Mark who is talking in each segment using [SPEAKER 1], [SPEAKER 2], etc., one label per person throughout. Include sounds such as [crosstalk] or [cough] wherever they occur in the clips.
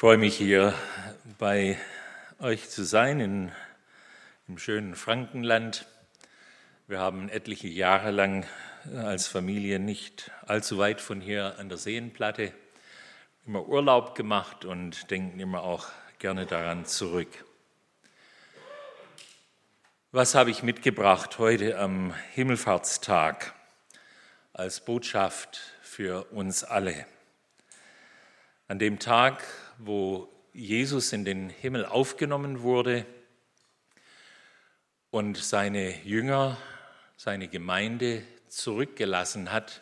[SPEAKER 1] freue mich hier bei euch zu sein in, im schönen Frankenland. Wir haben etliche Jahre lang als Familie nicht allzu weit von hier an der Seenplatte immer Urlaub gemacht und denken immer auch gerne daran zurück. Was habe ich mitgebracht heute am Himmelfahrtstag als Botschaft für uns alle? An dem Tag, wo Jesus in den Himmel aufgenommen wurde und seine Jünger, seine Gemeinde zurückgelassen hat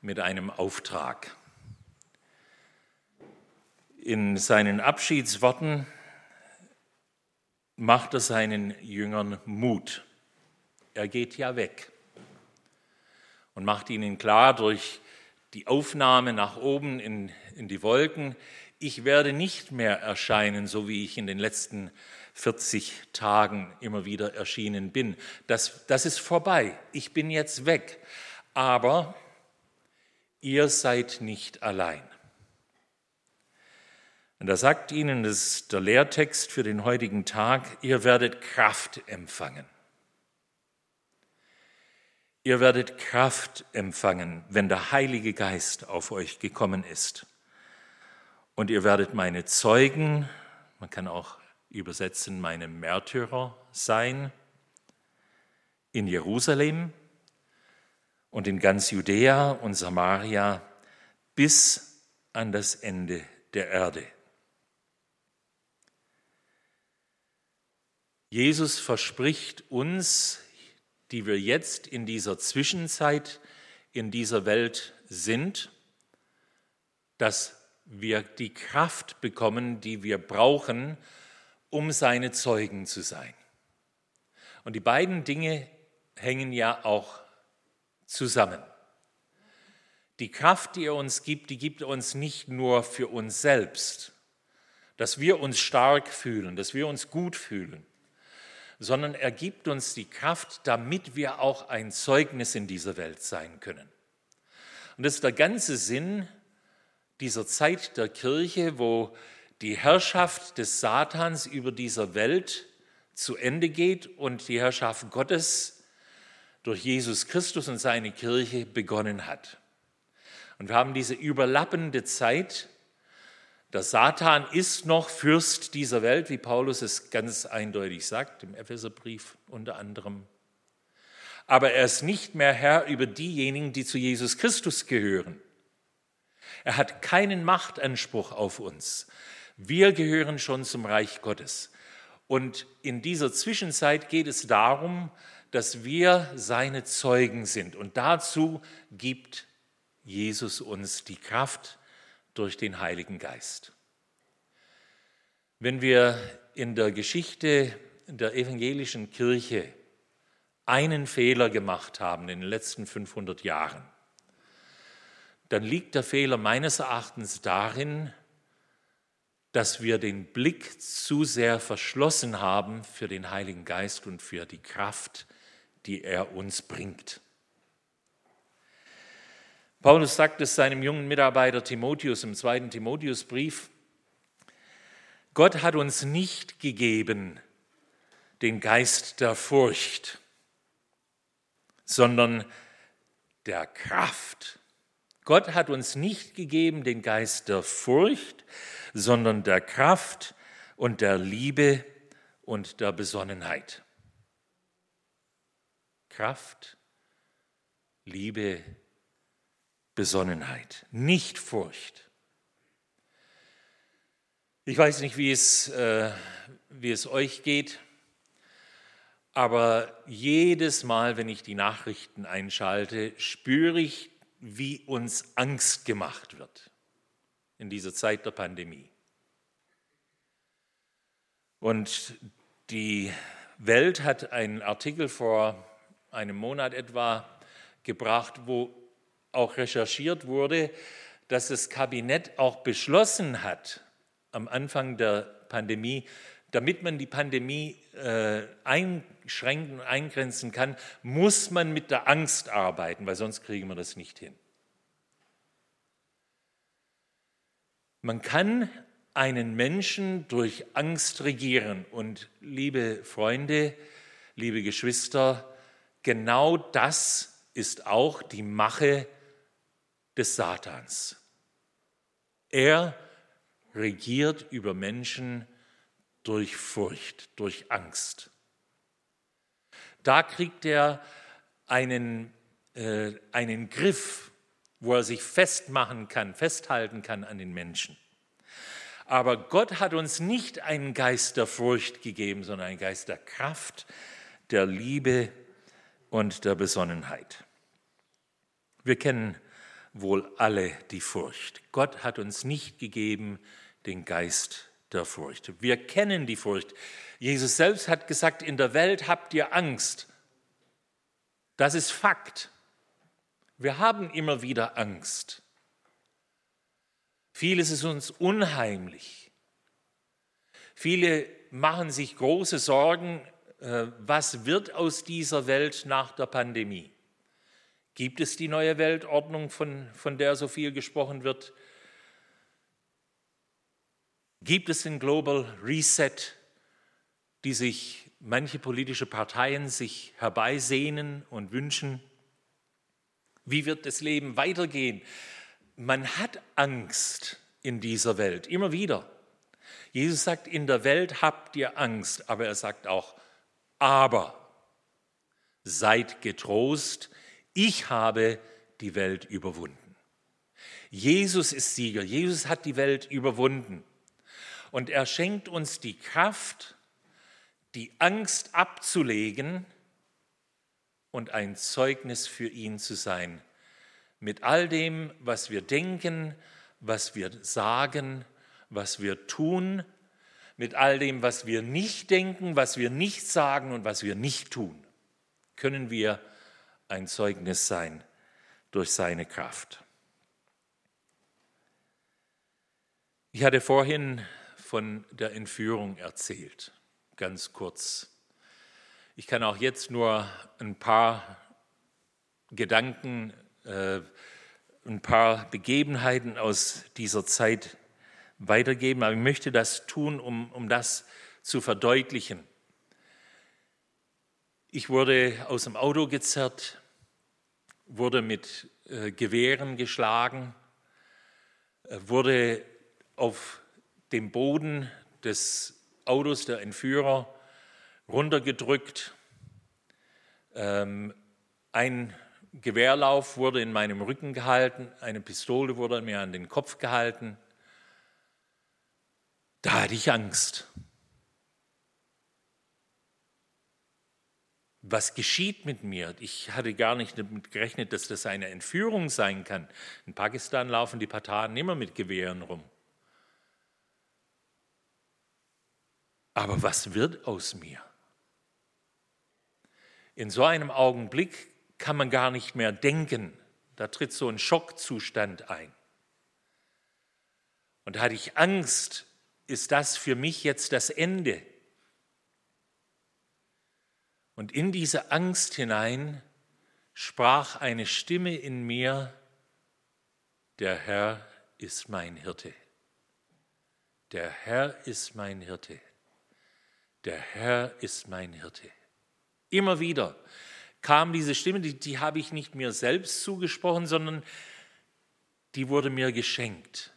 [SPEAKER 1] mit einem Auftrag. In seinen Abschiedsworten macht er seinen Jüngern Mut. Er geht ja weg und macht ihnen klar durch die Aufnahme nach oben in, in die Wolken, ich werde nicht mehr erscheinen, so wie ich in den letzten 40 Tagen immer wieder erschienen bin. Das, das ist vorbei. Ich bin jetzt weg. Aber ihr seid nicht allein. Und da sagt ihnen das ist der Lehrtext für den heutigen Tag, ihr werdet Kraft empfangen. Ihr werdet Kraft empfangen, wenn der Heilige Geist auf euch gekommen ist. Und ihr werdet meine Zeugen, man kann auch übersetzen, meine Märtyrer sein, in Jerusalem und in ganz Judäa und Samaria bis an das Ende der Erde. Jesus verspricht uns, die wir jetzt in dieser Zwischenzeit in dieser Welt sind, dass wir die Kraft bekommen, die wir brauchen, um seine Zeugen zu sein. Und die beiden Dinge hängen ja auch zusammen. Die Kraft, die er uns gibt, die gibt er uns nicht nur für uns selbst, dass wir uns stark fühlen, dass wir uns gut fühlen, sondern er gibt uns die Kraft, damit wir auch ein Zeugnis in dieser Welt sein können. Und das ist der ganze Sinn dieser Zeit der Kirche, wo die Herrschaft des Satans über dieser Welt zu Ende geht und die Herrschaft Gottes durch Jesus Christus und seine Kirche begonnen hat. Und wir haben diese überlappende Zeit. Der Satan ist noch Fürst dieser Welt, wie Paulus es ganz eindeutig sagt, im Epheserbrief unter anderem. Aber er ist nicht mehr Herr über diejenigen, die zu Jesus Christus gehören. Er hat keinen Machtanspruch auf uns. Wir gehören schon zum Reich Gottes. Und in dieser Zwischenzeit geht es darum, dass wir seine Zeugen sind. Und dazu gibt Jesus uns die Kraft durch den Heiligen Geist. Wenn wir in der Geschichte der evangelischen Kirche einen Fehler gemacht haben in den letzten 500 Jahren, dann liegt der Fehler meines Erachtens darin, dass wir den Blick zu sehr verschlossen haben für den Heiligen Geist und für die Kraft, die er uns bringt. Paulus sagt es seinem jungen Mitarbeiter Timotheus im zweiten Timotheusbrief, Gott hat uns nicht gegeben den Geist der Furcht, sondern der Kraft Gott hat uns nicht gegeben den Geist der Furcht, sondern der Kraft und der Liebe und der Besonnenheit. Kraft, Liebe, Besonnenheit, nicht Furcht. Ich weiß nicht, wie es, äh, wie es euch geht, aber jedes Mal, wenn ich die Nachrichten einschalte, spüre ich wie uns Angst gemacht wird in dieser Zeit der Pandemie. Und die Welt hat einen Artikel vor einem Monat etwa gebracht, wo auch recherchiert wurde, dass das Kabinett auch beschlossen hat am Anfang der Pandemie, damit man die Pandemie äh, einschränken und eingrenzen kann, muss man mit der Angst arbeiten, weil sonst kriegen wir das nicht hin. Man kann einen Menschen durch Angst regieren. Und liebe Freunde, liebe Geschwister, genau das ist auch die Mache des Satans. Er regiert über Menschen durch Furcht, durch Angst. Da kriegt er einen, äh, einen Griff, wo er sich festmachen kann, festhalten kann an den Menschen. Aber Gott hat uns nicht einen Geist der Furcht gegeben, sondern einen Geist der Kraft, der Liebe und der Besonnenheit. Wir kennen wohl alle die Furcht. Gott hat uns nicht gegeben den Geist der Furcht. Wir kennen die Furcht. Jesus selbst hat gesagt, in der Welt habt ihr Angst. Das ist Fakt. Wir haben immer wieder Angst. Vieles ist uns unheimlich. Viele machen sich große Sorgen, äh, was wird aus dieser Welt nach der Pandemie? Gibt es die neue Weltordnung, von, von der so viel gesprochen wird? Gibt es den Global Reset, die sich manche politische Parteien sich herbeisehnen und wünschen? Wie wird das Leben weitergehen? Man hat Angst in dieser Welt, immer wieder. Jesus sagt, in der Welt habt ihr Angst, aber er sagt auch, aber seid getrost, ich habe die Welt überwunden. Jesus ist Sieger, Jesus hat die Welt überwunden. Und er schenkt uns die Kraft, die Angst abzulegen und ein Zeugnis für ihn zu sein. Mit all dem, was wir denken, was wir sagen, was wir tun, mit all dem, was wir nicht denken, was wir nicht sagen und was wir nicht tun, können wir ein Zeugnis sein durch seine Kraft. Ich hatte vorhin von der Entführung erzählt, ganz kurz. Ich kann auch jetzt nur ein paar Gedanken, äh, ein paar Begebenheiten aus dieser Zeit weitergeben, aber ich möchte das tun, um, um das zu verdeutlichen. Ich wurde aus dem Auto gezerrt, wurde mit äh, Gewehren geschlagen, äh, wurde auf dem Boden des Autos der Entführer runtergedrückt. Ähm, ein Gewehrlauf wurde in meinem Rücken gehalten, eine Pistole wurde mir an den Kopf gehalten. Da hatte ich Angst. Was geschieht mit mir? Ich hatte gar nicht damit gerechnet, dass das eine Entführung sein kann. In Pakistan laufen die Patanen immer mit Gewehren rum. Aber was wird aus mir? In so einem Augenblick kann man gar nicht mehr denken. Da tritt so ein Schockzustand ein. Und hatte ich Angst, ist das für mich jetzt das Ende? Und in diese Angst hinein sprach eine Stimme in mir, der Herr ist mein Hirte. Der Herr ist mein Hirte der Herr ist mein Hirte. Immer wieder kam diese Stimme, die, die habe ich nicht mir selbst zugesprochen, sondern die wurde mir geschenkt.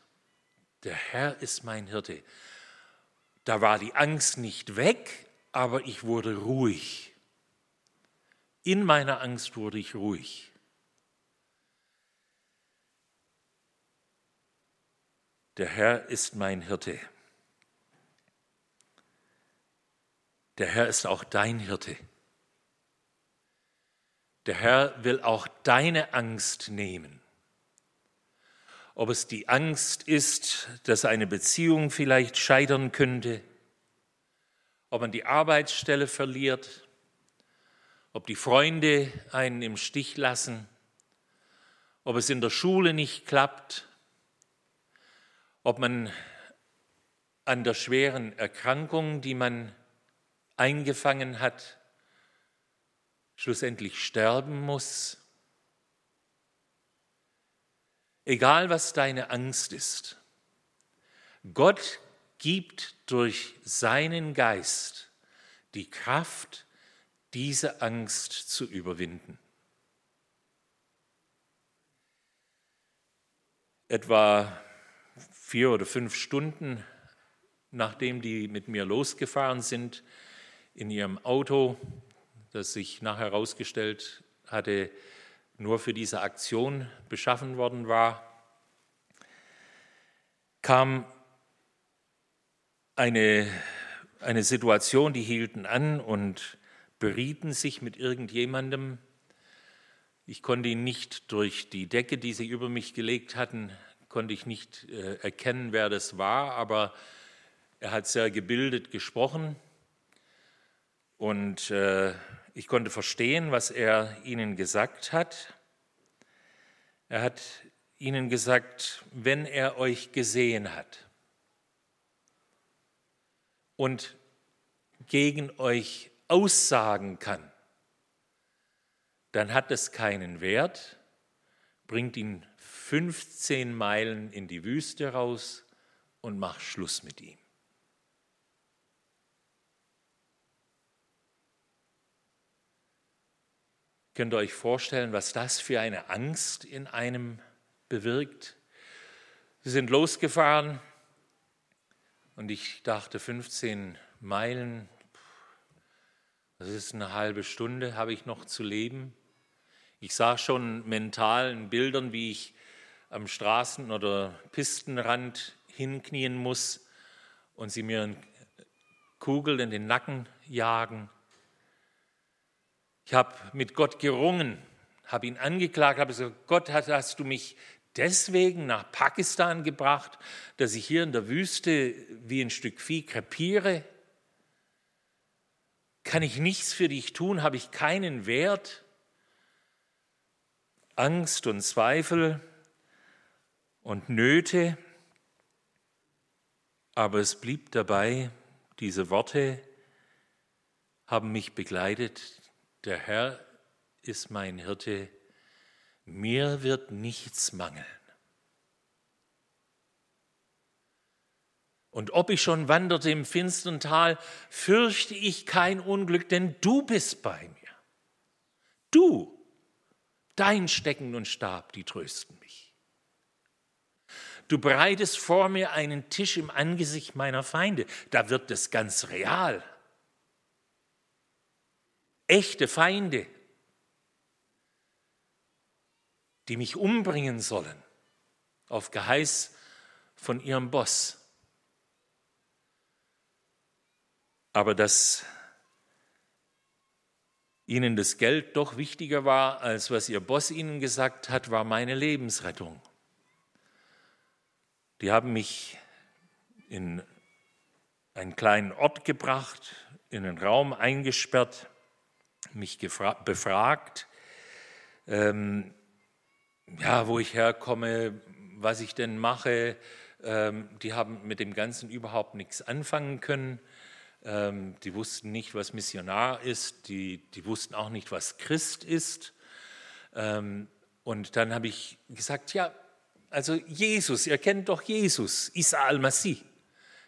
[SPEAKER 1] Der Herr ist mein Hirte. Da war die Angst nicht weg, aber ich wurde ruhig. In meiner Angst wurde ich ruhig. Der Herr ist mein Hirte. Der Herr ist auch dein Hirte. Der Herr will auch deine Angst nehmen. Ob es die Angst ist, dass eine Beziehung vielleicht scheitern könnte, ob man die Arbeitsstelle verliert, ob die Freunde einen im Stich lassen, ob es in der Schule nicht klappt, ob man an der schweren Erkrankung, die man eingefangen hat, schlussendlich sterben muss. Egal was deine Angst ist, Gott gibt durch seinen Geist die Kraft, diese Angst zu überwinden. Etwa vier oder fünf Stunden, nachdem die mit mir losgefahren sind, in ihrem Auto, das sich nachher herausgestellt hatte, nur für diese Aktion beschaffen worden war, kam eine, eine Situation, die hielten an und berieten sich mit irgendjemandem. Ich konnte ihn nicht durch die Decke, die sie über mich gelegt hatten, konnte ich nicht äh, erkennen, wer das war, aber er hat sehr gebildet gesprochen und äh, ich konnte verstehen, was er ihnen gesagt hat. Er hat ihnen gesagt, wenn er euch gesehen hat und gegen euch aussagen kann, dann hat es keinen Wert, bringt ihn 15 Meilen in die Wüste raus und mach Schluss mit ihm. Könnt ihr euch vorstellen, was das für eine Angst in einem bewirkt? Sie sind losgefahren und ich dachte, 15 Meilen, das ist eine halbe Stunde, habe ich noch zu leben. Ich sah schon mental in Bildern, wie ich am Straßen- oder Pistenrand hinknien muss und sie mir Kugeln in den Nacken jagen. Ich habe mit Gott gerungen, habe ihn angeklagt, habe gesagt, Gott, hast du mich deswegen nach Pakistan gebracht, dass ich hier in der Wüste wie ein Stück Vieh krepiere? Kann ich nichts für dich tun? Habe ich keinen Wert? Angst und Zweifel und Nöte, aber es blieb dabei, diese Worte haben mich begleitet, der Herr ist mein Hirte, mir wird nichts mangeln. Und ob ich schon wanderte im finstern Tal, fürchte ich kein Unglück, denn du bist bei mir. Du, dein Stecken und Stab, die trösten mich. Du bereitest vor mir einen Tisch im Angesicht meiner Feinde. Da wird es ganz real. Echte Feinde, die mich umbringen sollen, auf Geheiß von ihrem Boss. Aber dass ihnen das Geld doch wichtiger war, als was ihr Boss ihnen gesagt hat, war meine Lebensrettung. Die haben mich in einen kleinen Ort gebracht, in einen Raum eingesperrt, mich befragt, ähm, ja, wo ich herkomme, was ich denn mache. Ähm, die haben mit dem Ganzen überhaupt nichts anfangen können. Ähm, die wussten nicht, was Missionar ist. Die, die wussten auch nicht, was Christ ist. Ähm, und dann habe ich gesagt, ja, also Jesus, ihr kennt doch Jesus, Isa al-Masih.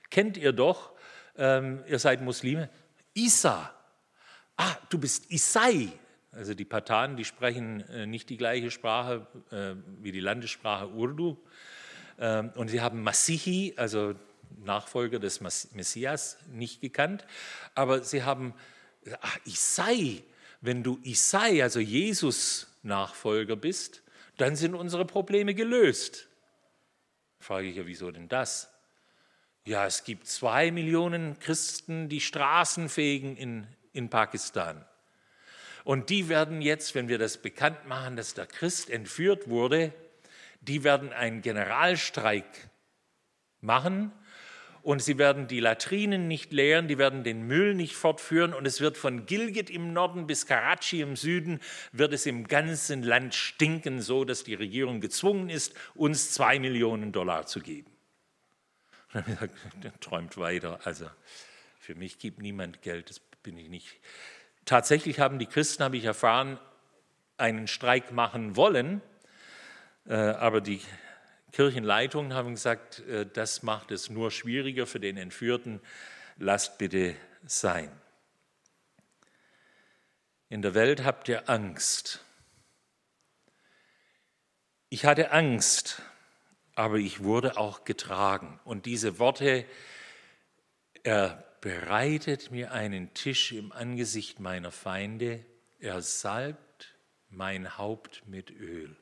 [SPEAKER 1] Kennt ihr doch, ähm, ihr seid Muslime. Isa, ah, du bist Isai. Also die Patanen, die sprechen äh, nicht die gleiche Sprache äh, wie die Landessprache Urdu. Ähm, und sie haben Masihi, also Nachfolger des Messias, nicht gekannt. Aber sie haben, ah, Isai, wenn du Isai, also Jesus Nachfolger bist, dann sind unsere Probleme gelöst. Frage ich ja, wieso denn das? Ja, es gibt zwei Millionen Christen, die Straßen fegen in, in Pakistan. Und die werden jetzt, wenn wir das bekannt machen, dass der Christ entführt wurde, die werden einen Generalstreik machen und sie werden die Latrinen nicht leeren, die werden den Müll nicht fortführen und es wird von Gilgit im Norden bis Karachi im Süden, wird es im ganzen Land stinken, so dass die Regierung gezwungen ist, uns zwei Millionen Dollar zu geben. [laughs] Der träumt weiter. Also für mich gibt niemand Geld, das bin ich nicht. Tatsächlich haben die Christen, habe ich erfahren, einen Streik machen wollen, äh, aber die Kirchenleitungen haben gesagt, äh, das macht es nur schwieriger für den Entführten, lasst bitte sein. In der Welt habt ihr Angst. Ich hatte Angst, aber ich wurde auch getragen. Und diese Worte, er bereitet mir einen Tisch im Angesicht meiner Feinde, er salbt mein Haupt mit Öl.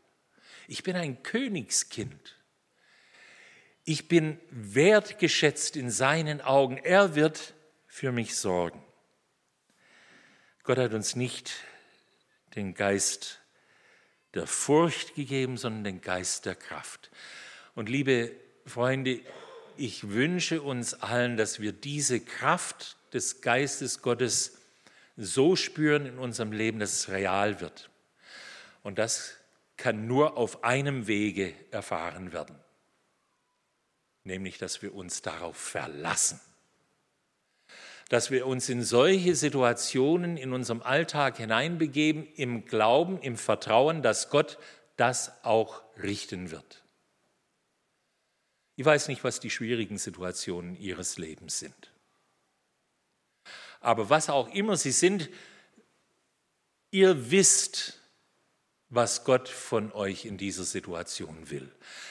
[SPEAKER 1] Ich bin ein Königskind. Ich bin wertgeschätzt in seinen Augen. Er wird für mich sorgen. Gott hat uns nicht den Geist der Furcht gegeben, sondern den Geist der Kraft. Und liebe Freunde, ich wünsche uns allen, dass wir diese Kraft des Geistes Gottes so spüren in unserem Leben, dass es real wird. Und das kann nur auf einem Wege erfahren werden, nämlich dass wir uns darauf verlassen, dass wir uns in solche Situationen in unserem Alltag hineinbegeben, im Glauben, im Vertrauen, dass Gott das auch richten wird. Ich weiß nicht, was die schwierigen Situationen Ihres Lebens sind. Aber was auch immer sie sind, ihr wisst, was Gott von euch in dieser Situation will.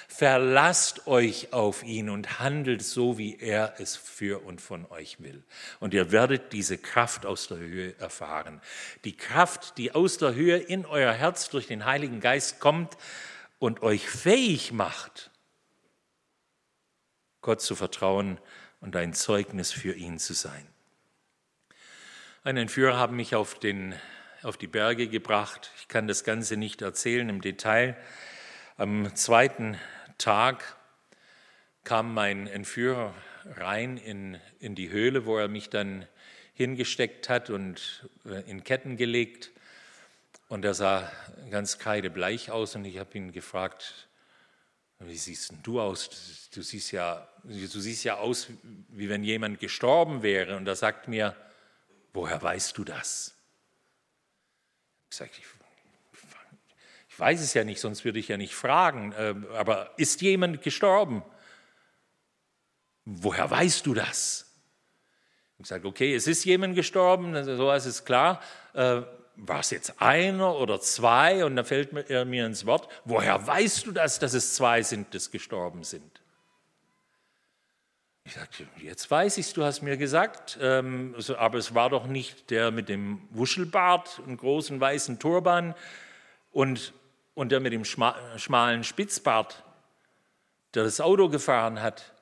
[SPEAKER 1] Verlasst euch auf ihn und handelt so, wie er es für und von euch will. Und ihr werdet diese Kraft aus der Höhe erfahren. Die Kraft, die aus der Höhe in euer Herz durch den Heiligen Geist kommt und euch fähig macht, Gott zu vertrauen und ein Zeugnis für ihn zu sein. Ein Entführer haben mich auf den auf die Berge gebracht. Ich kann das Ganze nicht erzählen im Detail. Am zweiten Tag kam mein Entführer rein in, in die Höhle, wo er mich dann hingesteckt hat und äh, in Ketten gelegt. Und er sah ganz kreidebleich aus und ich habe ihn gefragt, wie siehst denn du aus? Du siehst, ja, du siehst ja aus, wie wenn jemand gestorben wäre. Und er sagt mir, woher weißt du das? Ich sage, ich, ich weiß es ja nicht, sonst würde ich ja nicht fragen. Ähm, aber ist jemand gestorben? Woher weißt du das? Ich sage, okay, es ist jemand gestorben, so ist klar. War es jetzt einer oder zwei? Und dann fällt er mir ins Wort, woher weißt du das, dass es zwei sind, die gestorben sind? Ich sagte, jetzt weiß ich es, du hast mir gesagt, ähm, aber es war doch nicht der mit dem Wuschelbart und großen weißen Turban und, und der mit dem schmalen Spitzbart, der das Auto gefahren hat.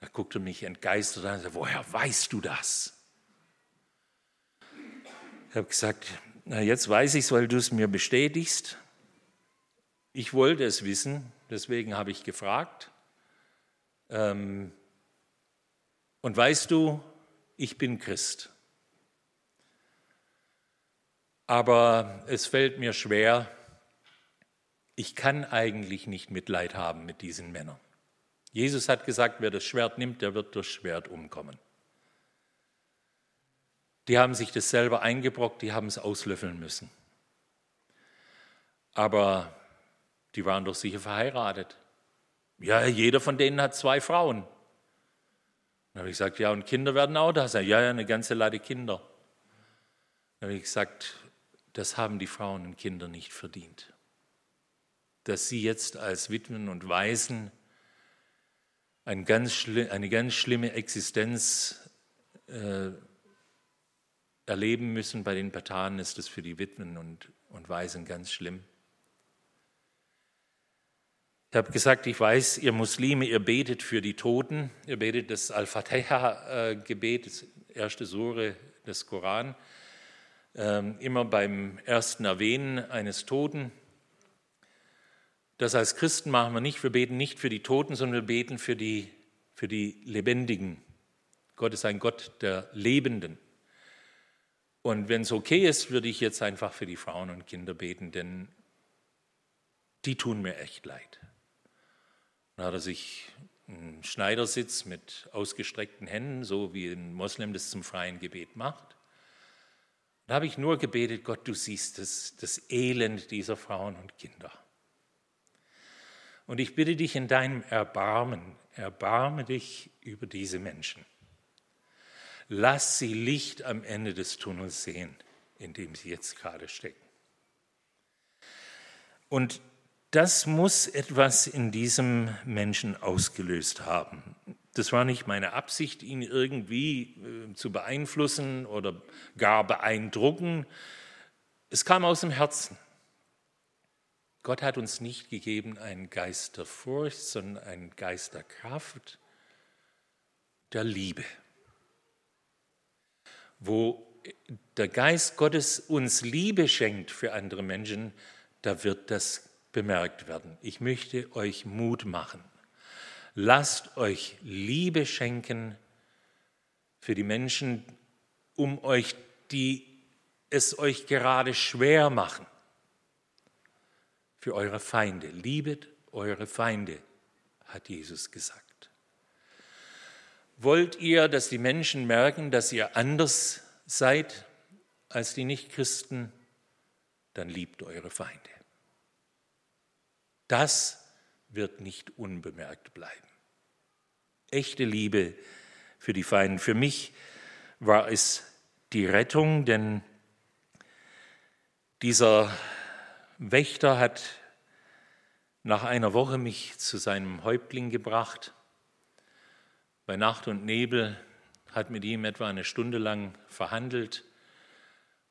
[SPEAKER 1] Er guckte mich entgeistert an und sagte, woher weißt du das? Ich habe gesagt, na jetzt weiß ich es, weil du es mir bestätigst. Ich wollte es wissen, deswegen habe ich gefragt. Ähm, und weißt du, ich bin Christ. Aber es fällt mir schwer, ich kann eigentlich nicht Mitleid haben mit diesen Männern. Jesus hat gesagt, wer das Schwert nimmt, der wird durch Schwert umkommen. Die haben sich das selber eingebrockt, die haben es auslöffeln müssen. Aber die waren doch sicher verheiratet. Ja, jeder von denen hat zwei Frauen. Dann habe ich gesagt, ja, und Kinder werden auch da sein. Ja, ja, eine ganze Latte Kinder. Dann habe ich gesagt, das haben die Frauen und Kinder nicht verdient. Dass sie jetzt als Witwen und Waisen eine ganz, eine ganz schlimme Existenz äh, erleben müssen. Bei den Patanen ist das für die Witwen und, und Waisen ganz schlimm. Ich habe gesagt, ich weiß, ihr Muslime, ihr betet für die Toten, ihr betet das Al-Fatiha-Gebet, das erste Sure des Koran, ähm, immer beim ersten Erwähnen eines Toten. Das als Christen machen wir nicht, wir beten nicht für die Toten, sondern wir beten für die, für die Lebendigen. Gott ist ein Gott der Lebenden. Und wenn es okay ist, würde ich jetzt einfach für die Frauen und Kinder beten, denn die tun mir echt leid. Dann hat er sich einen Schneidersitz mit ausgestreckten Händen, so wie ein Moslem das zum freien Gebet macht. Da habe ich nur gebetet, Gott, du siehst das, das Elend dieser Frauen und Kinder. Und ich bitte dich in deinem Erbarmen, erbarme dich über diese Menschen. Lass sie Licht am Ende des Tunnels sehen, in dem sie jetzt gerade stecken. Und das muss etwas in diesem Menschen ausgelöst haben. Das war nicht meine Absicht, ihn irgendwie äh, zu beeinflussen oder gar beeindrucken. Es kam aus dem Herzen. Gott hat uns nicht gegeben einen Geist der Furcht, sondern einen Geist der Kraft, der Liebe. Wo der Geist Gottes uns Liebe schenkt für andere Menschen, da wird das bemerkt werden. Ich möchte euch Mut machen. Lasst euch Liebe schenken für die Menschen um euch, die es euch gerade schwer machen für eure Feinde. Liebet eure Feinde, hat Jesus gesagt. Wollt ihr, dass die Menschen merken, dass ihr anders seid als die Nichtchristen, dann liebt eure Feinde. Das wird nicht unbemerkt bleiben. Echte Liebe für die Feinde. Für mich war es die Rettung, denn dieser Wächter hat nach einer Woche mich zu seinem Häuptling gebracht. Bei Nacht und Nebel hat mit ihm etwa eine Stunde lang verhandelt.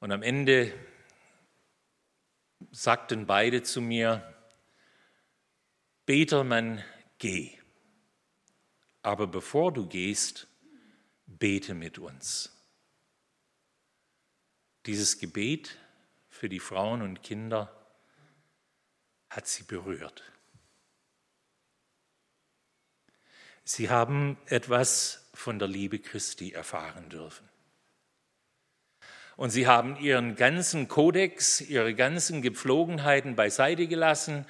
[SPEAKER 1] Und am Ende sagten beide zu mir, Betermann, geh. Aber bevor du gehst, bete mit uns. Dieses Gebet für die Frauen und Kinder hat sie berührt. Sie haben etwas von der Liebe Christi erfahren dürfen. Und sie haben ihren ganzen Kodex, ihre ganzen Gepflogenheiten beiseite gelassen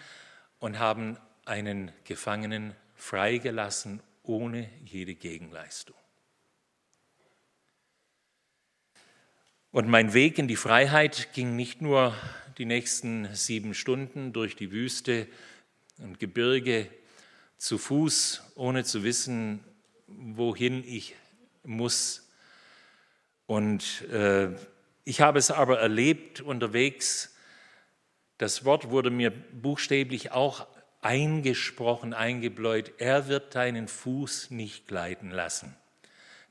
[SPEAKER 1] und haben einen Gefangenen freigelassen ohne jede Gegenleistung. Und mein Weg in die Freiheit ging nicht nur die nächsten sieben Stunden durch die Wüste und Gebirge zu Fuß, ohne zu wissen, wohin ich muss. Und äh, ich habe es aber erlebt unterwegs. Das Wort wurde mir buchstäblich auch eingesprochen, eingebläut. Er wird deinen Fuß nicht gleiten lassen.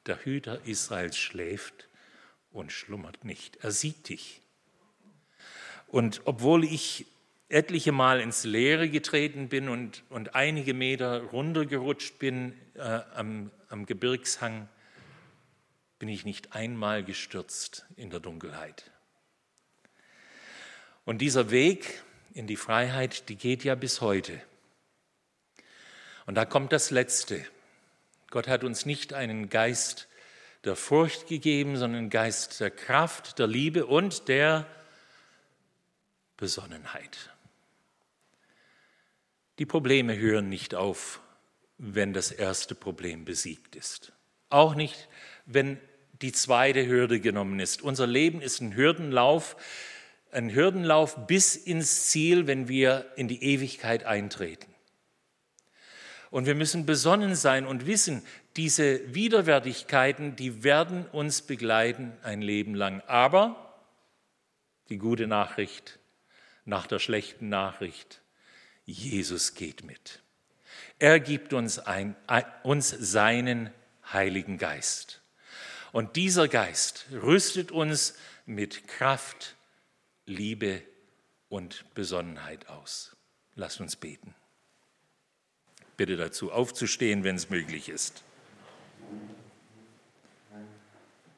[SPEAKER 1] Der Hüter Israels schläft und schlummert nicht. Er sieht dich. Und obwohl ich etliche Mal ins Leere getreten bin und, und einige Meter runtergerutscht bin äh, am, am Gebirgshang, bin ich nicht einmal gestürzt in der Dunkelheit. Und dieser Weg in die Freiheit, die geht ja bis heute. Und da kommt das Letzte. Gott hat uns nicht einen Geist der Furcht gegeben, sondern einen Geist der Kraft, der Liebe und der Besonnenheit. Die Probleme hören nicht auf, wenn das erste Problem besiegt ist. Auch nicht, wenn die zweite Hürde genommen ist. Unser Leben ist ein Hürdenlauf, ein Hürdenlauf bis ins Ziel, wenn wir in die Ewigkeit eintreten. Und wir müssen besonnen sein und wissen, diese Widerwärtigkeiten, die werden uns begleiten ein Leben lang. Aber die gute Nachricht, nach der schlechten Nachricht. Jesus geht mit. Er gibt uns, ein, uns seinen Heiligen Geist. Und dieser Geist rüstet uns mit Kraft, Liebe und Besonnenheit aus. Lasst uns beten. Bitte dazu aufzustehen, wenn es möglich ist.